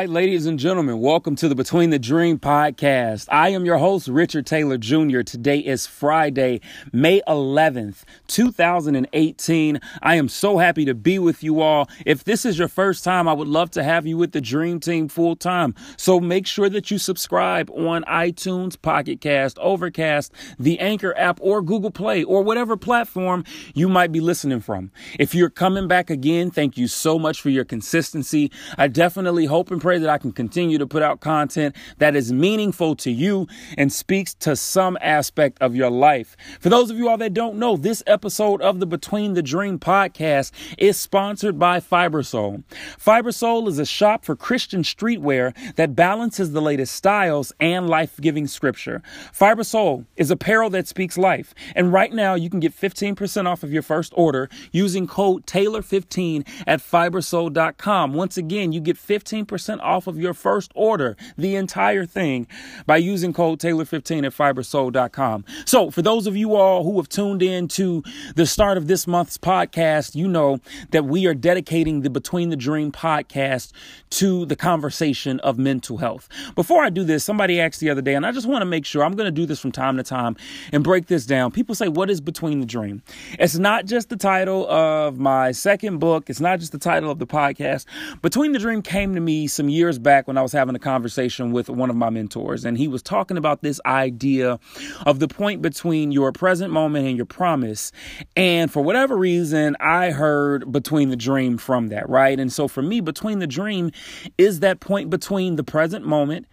right, ladies and gentlemen, welcome to the Between the Dream podcast. I am your host, Richard Taylor Jr. Today is Friday, May 11th, 2018. I am so happy to be with you all. If this is your first time, I would love to have you with the Dream Team full time. So make sure that you subscribe on iTunes, Pocket Cast, Overcast, the Anchor app, or Google Play, or whatever platform you might be listening from. If you're coming back again, thank you so much for your consistency. I definitely hope and pray that I can continue to put out content that is meaningful to you and speaks to some aspect of your life. For those of you all that don't know, this episode of the Between the Dream podcast is sponsored by Fibersole. Fibersole is a shop for Christian streetwear that balances the latest styles and life-giving scripture. Fibersole is apparel that speaks life. And right now you can get 15% off of your first order using code Taylor15 at fibersole.com. Once again, you get 15% percent off of your first order, the entire thing, by using code Taylor15 at fibersole.com. So, for those of you all who have tuned in to the start of this month's podcast, you know that we are dedicating the Between the Dream podcast to the conversation of mental health. Before I do this, somebody asked the other day, and I just want to make sure I'm going to do this from time to time and break this down. People say, What is Between the Dream? It's not just the title of my second book, it's not just the title of the podcast. Between the Dream came to me some years back when I was having a conversation with one of my mentors, and he was talking about this idea of the point between your present moment and your promise. And for whatever reason, I heard between the dream from that, right? And so for me, between the dream is that point between the present moment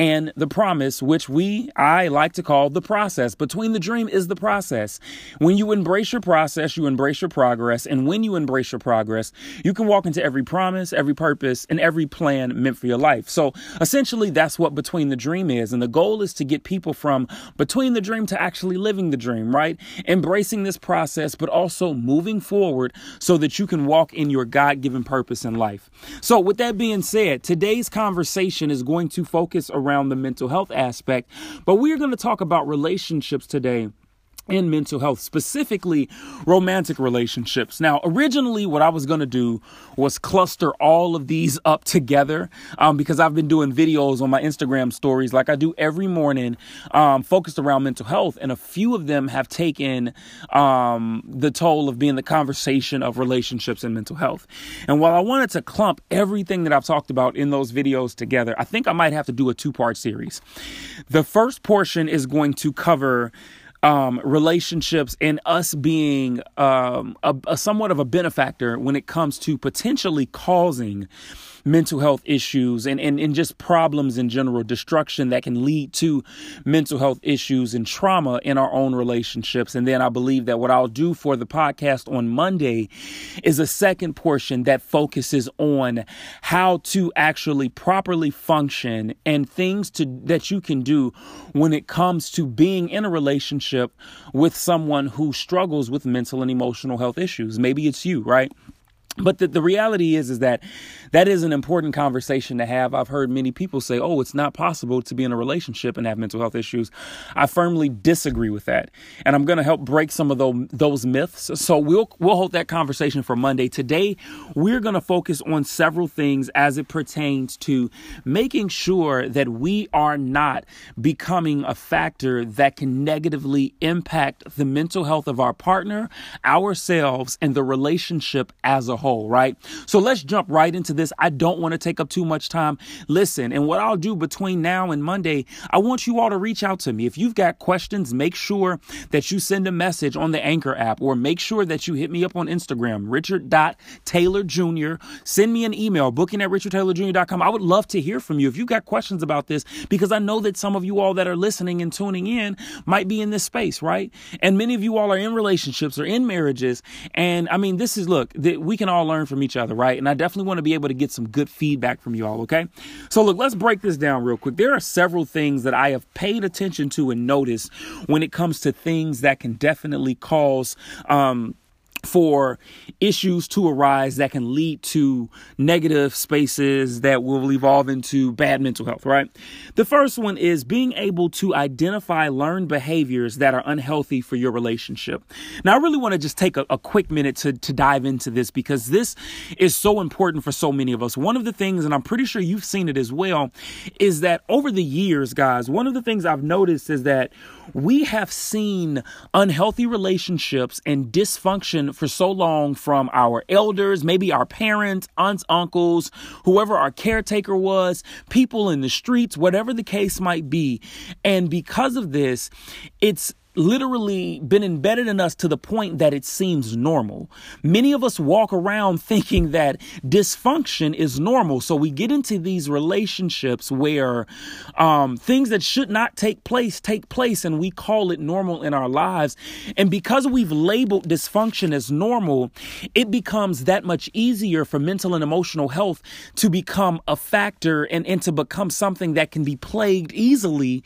and the promise, which we, I like to call the process. Between the dream is the process. When you embrace your process, you embrace your progress. And when you embrace your progress, you can walk into every promise, every purpose, and every plan meant for your life. So essentially, that's what between the dream is. And the goal is to get people from between the dream to actually living the dream, right? Embracing this process, but also moving forward so that you can walk in your God given purpose in life. So, with that being said, today's conversation is going to focus around around the mental health aspect. But we're going to talk about relationships today in mental health, specifically romantic relationships. Now, originally, what I was going to do was cluster all of these up together um, because I've been doing videos on my Instagram stories like I do every morning, um, focused around mental health, and a few of them have taken um, the toll of being the conversation of relationships and mental health. And while I wanted to clump everything that I've talked about in those videos together, I think I might have to do a two part series. The first portion is going to cover um, relationships and us being um, a, a somewhat of a benefactor when it comes to potentially causing mental health issues and, and, and just problems in general, destruction that can lead to mental health issues and trauma in our own relationships. And then I believe that what I'll do for the podcast on Monday is a second portion that focuses on how to actually properly function and things to that you can do when it comes to being in a relationship with someone who struggles with mental and emotional health issues. Maybe it's you, right? But the, the reality is is that that is an important conversation to have. I've heard many people say, "Oh, it's not possible to be in a relationship and have mental health issues." I firmly disagree with that, and I'm going to help break some of those, those myths. So we'll we'll hold that conversation for Monday. Today, we're going to focus on several things as it pertains to making sure that we are not becoming a factor that can negatively impact the mental health of our partner, ourselves, and the relationship as a whole, right? So let's jump right into this. I don't want to take up too much time. Listen, and what I'll do between now and Monday, I want you all to reach out to me. If you've got questions, make sure that you send a message on the Anchor app or make sure that you hit me up on Instagram, Richard.Taylor Jr. Send me an email, booking at richardtaylorjr.com. I would love to hear from you if you've got questions about this because I know that some of you all that are listening and tuning in might be in this space, right? And many of you all are in relationships or in marriages. And I mean, this is, look, that we can all learn from each other, right? And I definitely want to be able to get some good feedback from you all, okay? So, look, let's break this down real quick. There are several things that I have paid attention to and noticed when it comes to things that can definitely cause, um, for issues to arise that can lead to negative spaces that will evolve into bad mental health, right? The first one is being able to identify learned behaviors that are unhealthy for your relationship. Now, I really want to just take a, a quick minute to, to dive into this because this is so important for so many of us. One of the things, and I'm pretty sure you've seen it as well, is that over the years, guys, one of the things I've noticed is that we have seen unhealthy relationships and dysfunction for so long from our elders, maybe our parents, aunts, uncles, whoever our caretaker was, people in the streets, whatever the case might be. And because of this, it's literally been embedded in us to the point that it seems normal. Many of us walk around thinking that dysfunction is normal. So we get into these relationships where um, things that should not take place take place and we call it normal in our lives. And because we've labeled dysfunction as normal, it becomes that much easier for mental and emotional health to become a factor and, and to become something that can be plagued easily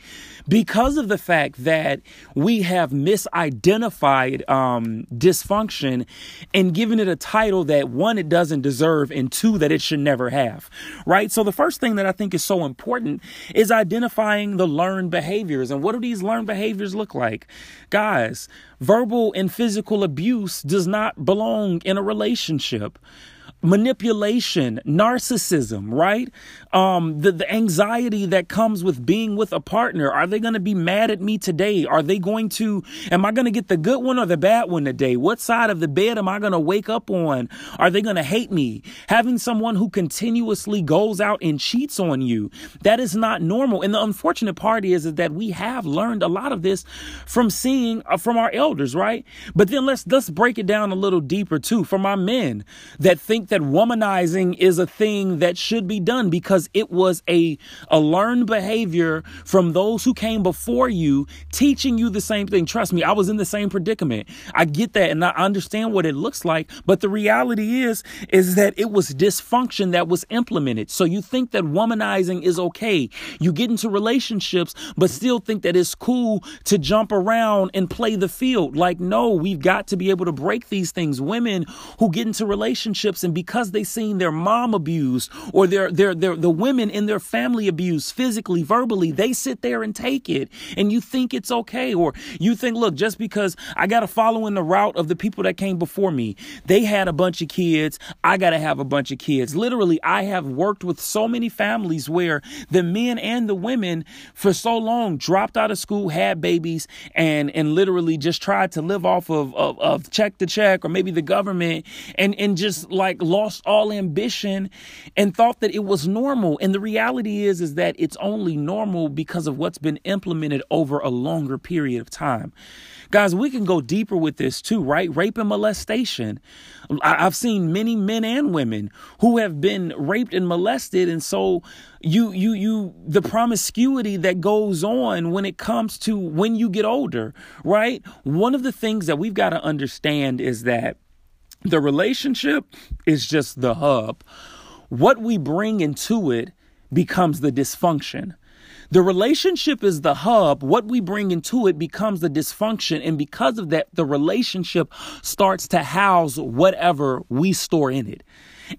because of the fact that we have misidentified um, dysfunction and given it a title that one, it doesn't deserve, and two, that it should never have. Right? So, the first thing that I think is so important is identifying the learned behaviors. And what do these learned behaviors look like? Guys, verbal and physical abuse does not belong in a relationship manipulation, narcissism, right? Um, the, the anxiety that comes with being with a partner. Are they going to be mad at me today? Are they going to, am I going to get the good one or the bad one today? What side of the bed am I going to wake up on? Are they going to hate me? Having someone who continuously goes out and cheats on you, that is not normal. And the unfortunate part is, is that we have learned a lot of this from seeing uh, from our elders, right? But then let's, let's break it down a little deeper too. For my men that think that that womanizing is a thing that should be done because it was a, a learned behavior from those who came before you teaching you the same thing. Trust me, I was in the same predicament. I get that and I understand what it looks like, but the reality is, is that it was dysfunction that was implemented. So you think that womanizing is okay. You get into relationships, but still think that it's cool to jump around and play the field. Like, no, we've got to be able to break these things. Women who get into relationships and because they seen their mom abused or their, their, their, the women in their family abused physically, verbally, they sit there and take it and you think it's okay. Or you think, look, just because I got to follow in the route of the people that came before me, they had a bunch of kids. I got to have a bunch of kids. Literally, I have worked with so many families where the men and the women for so long dropped out of school, had babies and, and literally just tried to live off of, of, of check to check or maybe the government and, and just like lost all ambition and thought that it was normal. And the reality is, is that it's only normal because of what's been implemented over a longer period of time. Guys, we can go deeper with this too, right? Rape and molestation. I've seen many men and women who have been raped and molested. And so you, you, you, the promiscuity that goes on when it comes to when you get older, right? One of the things that we've got to understand is that the relationship is just the hub. What we bring into it becomes the dysfunction. The relationship is the hub. What we bring into it becomes the dysfunction. And because of that, the relationship starts to house whatever we store in it.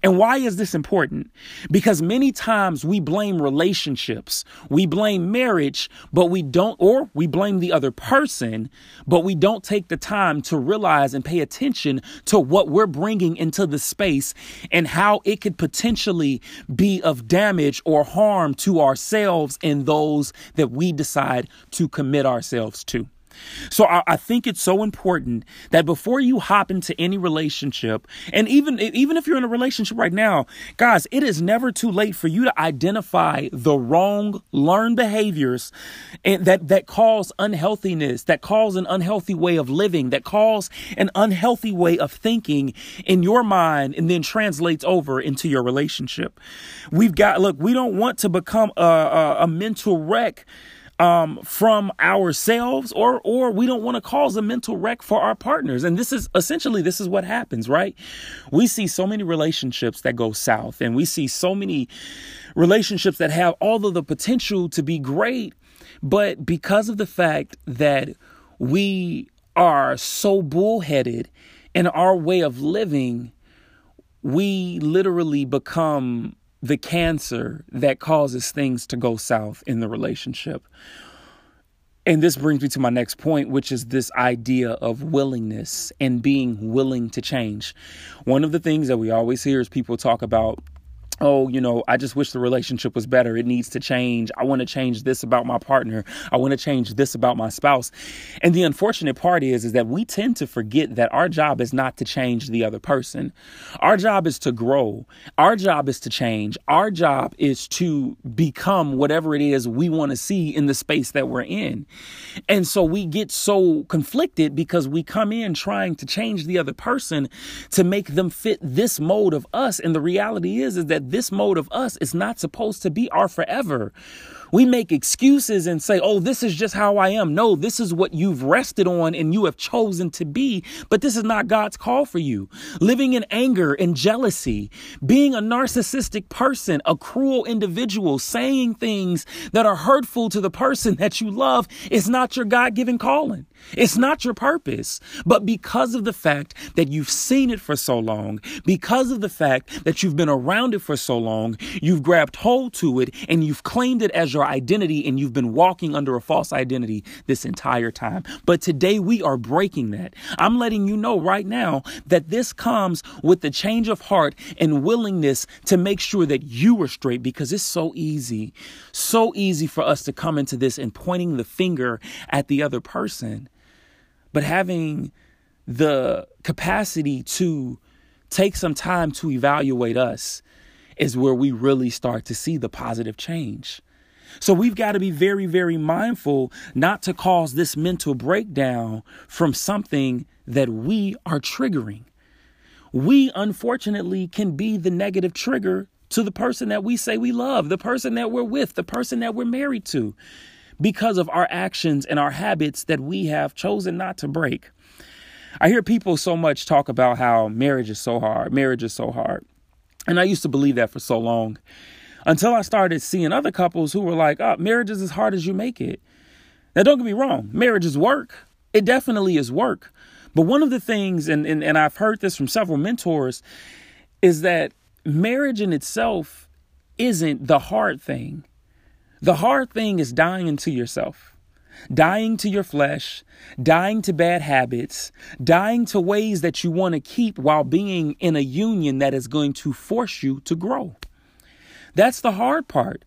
And why is this important? Because many times we blame relationships, we blame marriage, but we don't, or we blame the other person, but we don't take the time to realize and pay attention to what we're bringing into the space and how it could potentially be of damage or harm to ourselves and those that we decide to commit ourselves to. So I, I, think it's so important that before you hop into any relationship, and even even if you're in a relationship right now, guys, it is never too late for you to identify the wrong learned behaviors and that that cause unhealthiness, that cause an unhealthy way of living, that cause an unhealthy way of thinking in your mind, and then translates over into your relationship. We've got look, we don't want to become a, a, a mental wreck um, from ourselves or or we don't want to cause a mental wreck for our partners. And this is essentially this is what happens right? We see so many relationships that go south and we see so many relationships that have all of the potential to be great but because of the fact that we are so bullheaded in our way of living, we literally become the cancer that causes things to go south in the relationship. And this brings me to my next point, which is this idea of willingness and being willing to change. One of the things that we always hear is people talk about oh, you know, I just wish the relationship was better. It needs to change. I want to change this about my partner. I want to change this about my spouse. And the unfortunate part is is that we tend to forget that our job is not to change the other person. Our job is to grow. Our job is to change. Our job is to become whatever it is we want to see in the space that we're in. And so we get so conflicted because we come in trying to change the other person to make them fit this mode of us and the reality is is that this mode of us is not supposed to be our forever. We make excuses and say, oh, this is just how I am. No, this is what you've rested on and you have chosen to be, but this is not God's call for you. Living in anger and jealousy, being a narcissistic person, a cruel individual, saying things that are hurtful to the person that you love is not your God given calling. It's not your purpose. But because of the fact that you've seen it for so long, because of the fact that you've been around it for so long, you've grabbed hold to it and you've claimed it as your identity and you've been walking under a false identity this entire time. But today we are breaking that. I'm letting you know right now that this comes with the change of heart and willingness to make sure that you are straight because it's so easy, so easy for us to come into this and pointing the finger at the other person. But having the capacity to take some time to evaluate us is where we really start to see the positive change. So we've got to be very, very mindful not to cause this mental breakdown from something that we are triggering. We unfortunately can be the negative trigger to the person that we say we love, the person that we're with, the person that we're married to, because of our actions and our habits that we have chosen not to break. I hear people so much talk about how marriage is so hard, marriage is so hard. And I used to believe that for so long until I started seeing other couples who were like, oh, marriage is as hard as you make it. Now, don't get me wrong, marriage is work. It definitely is work. But one of the things, and, and, and I've heard this from several mentors, is that marriage in itself isn't the hard thing. The hard thing is dying to yourself, dying to your flesh, dying to bad habits, dying to ways that you want to keep while being in a union that is going to force you to grow. That's the hard part.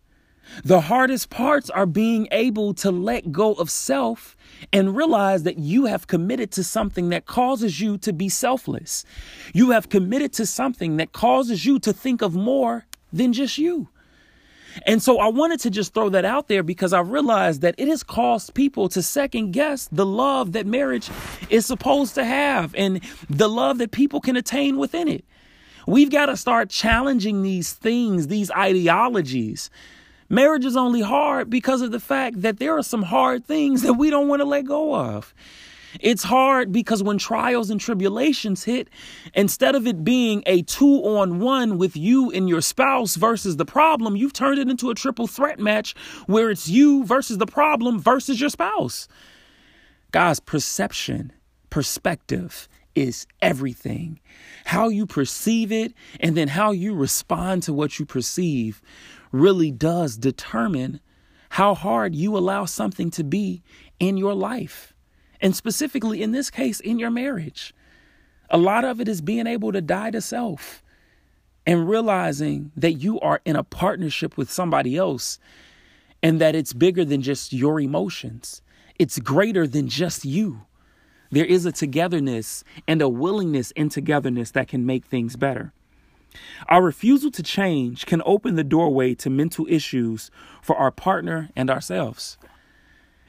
The hardest parts are being able to let go of self and realize that you have committed to something that causes you to be selfless. You have committed to something that causes you to think of more than just you. And so I wanted to just throw that out there because I realized that it has caused people to second guess the love that marriage is supposed to have and the love that people can attain within it. We've got to start challenging these things, these ideologies. Marriage is only hard because of the fact that there are some hard things that we don't want to let go of. It's hard because when trials and tribulations hit, instead of it being a two on one with you and your spouse versus the problem, you've turned it into a triple threat match where it's you versus the problem versus your spouse. Guys, perception, perspective, is everything. How you perceive it and then how you respond to what you perceive really does determine how hard you allow something to be in your life. And specifically in this case, in your marriage. A lot of it is being able to die to self and realizing that you are in a partnership with somebody else and that it's bigger than just your emotions. It's greater than just you. There is a togetherness and a willingness in togetherness that can make things better. Our refusal to change can open the doorway to mental issues for our partner and ourselves.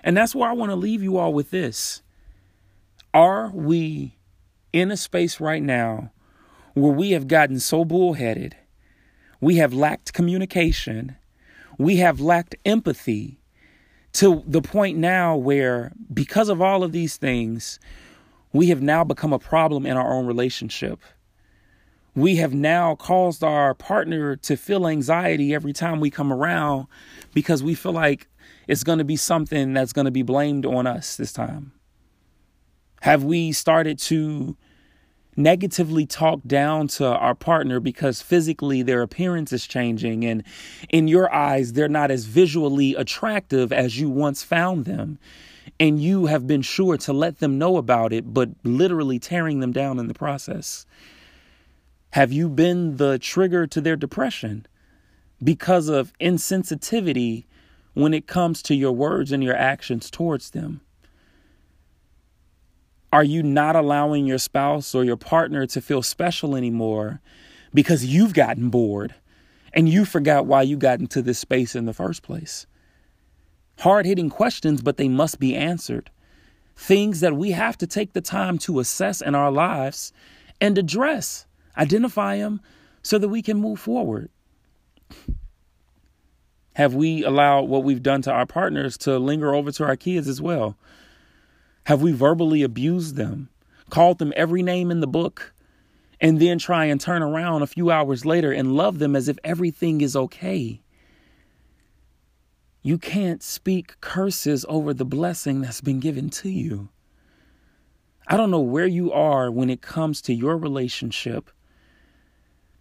And that's why I want to leave you all with this. Are we in a space right now where we have gotten so bullheaded, we have lacked communication, we have lacked empathy, to the point now where, because of all of these things, we have now become a problem in our own relationship. We have now caused our partner to feel anxiety every time we come around because we feel like it's going to be something that's going to be blamed on us this time. Have we started to negatively talk down to our partner because physically their appearance is changing and in your eyes they're not as visually attractive as you once found them. And you have been sure to let them know about it but literally tearing them down in the process. Have you been the trigger to their depression because of insensitivity when it comes to your words and your actions towards them are you not allowing your spouse or your partner to feel special anymore because you've gotten bored and you forgot why you got into this space in the first place? Hard hitting questions, but they must be answered. Things that we have to take the time to assess in our lives and address, identify them so that we can move forward. Have we allowed what we've done to our partners to linger over to our kids as well? Have we verbally abused them, called them every name in the book, and then try and turn around a few hours later and love them as if everything is okay? You can't speak curses over the blessing that's been given to you. I don't know where you are when it comes to your relationship.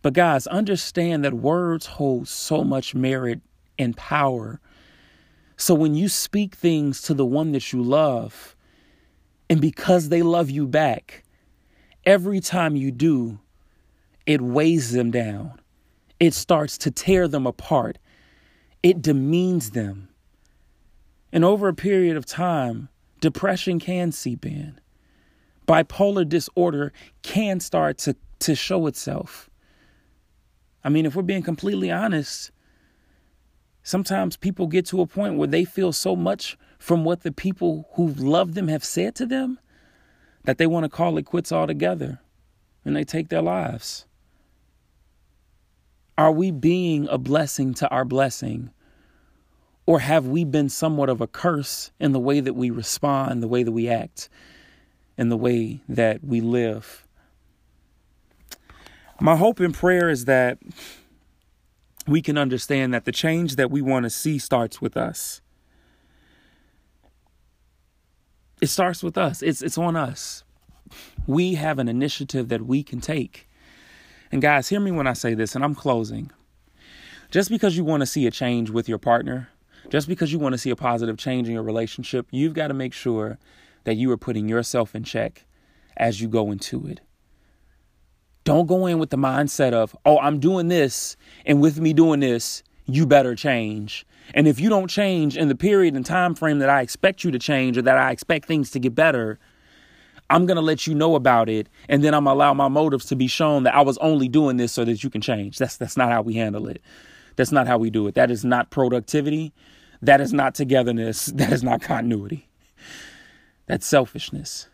But, guys, understand that words hold so much merit and power. So, when you speak things to the one that you love, and because they love you back, every time you do, it weighs them down. It starts to tear them apart. It demeans them. And over a period of time, depression can seep in. Bipolar disorder can start to, to show itself. I mean, if we're being completely honest, sometimes people get to a point where they feel so much from what the people who love them have said to them that they want to call it quits altogether and they take their lives. Are we being a blessing to our blessing? Or have we been somewhat of a curse in the way that we respond, the way that we act, and the way that we live? My hope and prayer is that we can understand that the change that we want to see starts with us. It starts with us. It's it's on us. We have an initiative that we can take. And guys, hear me when I say this and I'm closing. Just because you want to see a change with your partner, just because you want to see a positive change in your relationship, you've got to make sure that you are putting yourself in check as you go into it. Don't go in with the mindset of, oh, I'm doing this, and with me doing this, you better change. And if you don't change in the period and time frame that I expect you to change or that I expect things to get better, I'm going to let you know about it and then I'm going to allow my motives to be shown that I was only doing this so that you can change. That's that's not how we handle it. That's not how we do it. That is not productivity. That is not togetherness. That is not continuity. That's selfishness.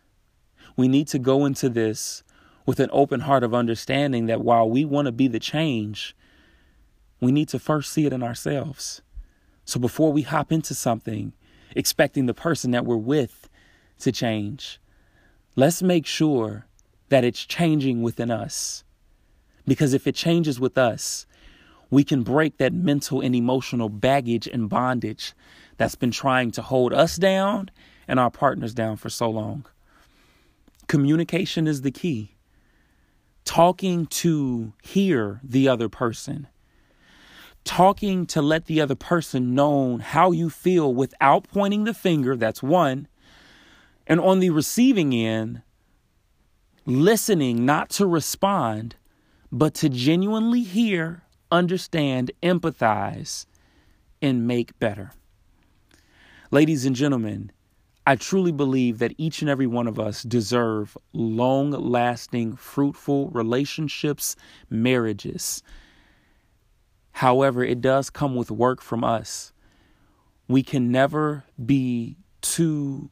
We need to go into this with an open heart of understanding that while we want to be the change, we need to first see it in ourselves. So before we hop into something, expecting the person that we're with to change, let's make sure that it's changing within us. Because if it changes with us, we can break that mental and emotional baggage and bondage that's been trying to hold us down and our partners down for so long. Communication is the key. Talking to hear the other person talking to let the other person know how you feel without pointing the finger. That's one. And on the receiving end, listening not to respond, but to genuinely hear, understand, empathize, and make better. Ladies and gentlemen, I truly believe that each and every one of us deserve long lasting, fruitful relationships, marriages However, it does come with work from us. We can never be too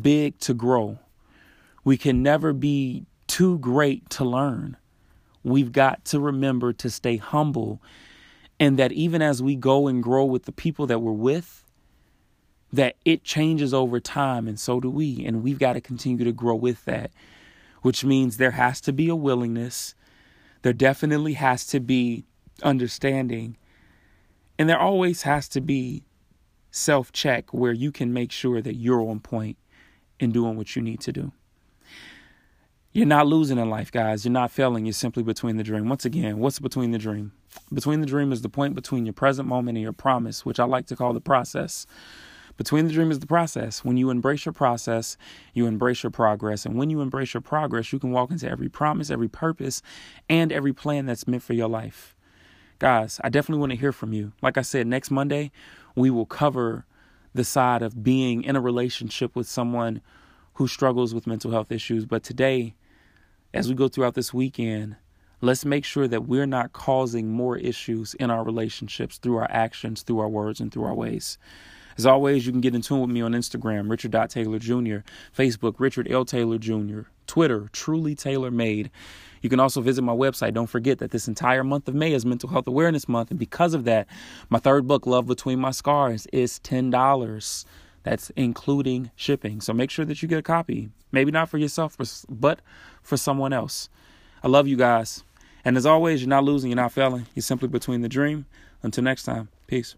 big to grow. We can never be too great to learn. We've got to remember to stay humble and that even as we go and grow with the people that we're with, that it changes over time and so do we. And we've got to continue to grow with that, which means there has to be a willingness. There definitely has to be understanding. And there always has to be self check where you can make sure that you're on point in doing what you need to do. You're not losing in life, guys. You're not failing. You're simply between the dream. Once again, what's between the dream? Between the dream is the point between your present moment and your promise, which I like to call the process. Between the dream is the process. When you embrace your process, you embrace your progress. And when you embrace your progress, you can walk into every promise, every purpose, and every plan that's meant for your life. Guys, I definitely want to hear from you. Like I said, next Monday, we will cover the side of being in a relationship with someone who struggles with mental health issues. But today, as we go throughout this weekend, let's make sure that we're not causing more issues in our relationships through our actions, through our words, and through our ways. As always, you can get in tune with me on Instagram, Richard Taylor Jr., Facebook, Richard L. Taylor Jr., Twitter, Truly Taylor Made. You can also visit my website. Don't forget that this entire month of May is Mental Health Awareness Month. And because of that, my third book, Love Between My Scars, is $10. That's including shipping. So make sure that you get a copy. Maybe not for yourself, but for someone else. I love you guys. And as always, you're not losing, you're not failing. You're simply between the dream. Until next time, peace.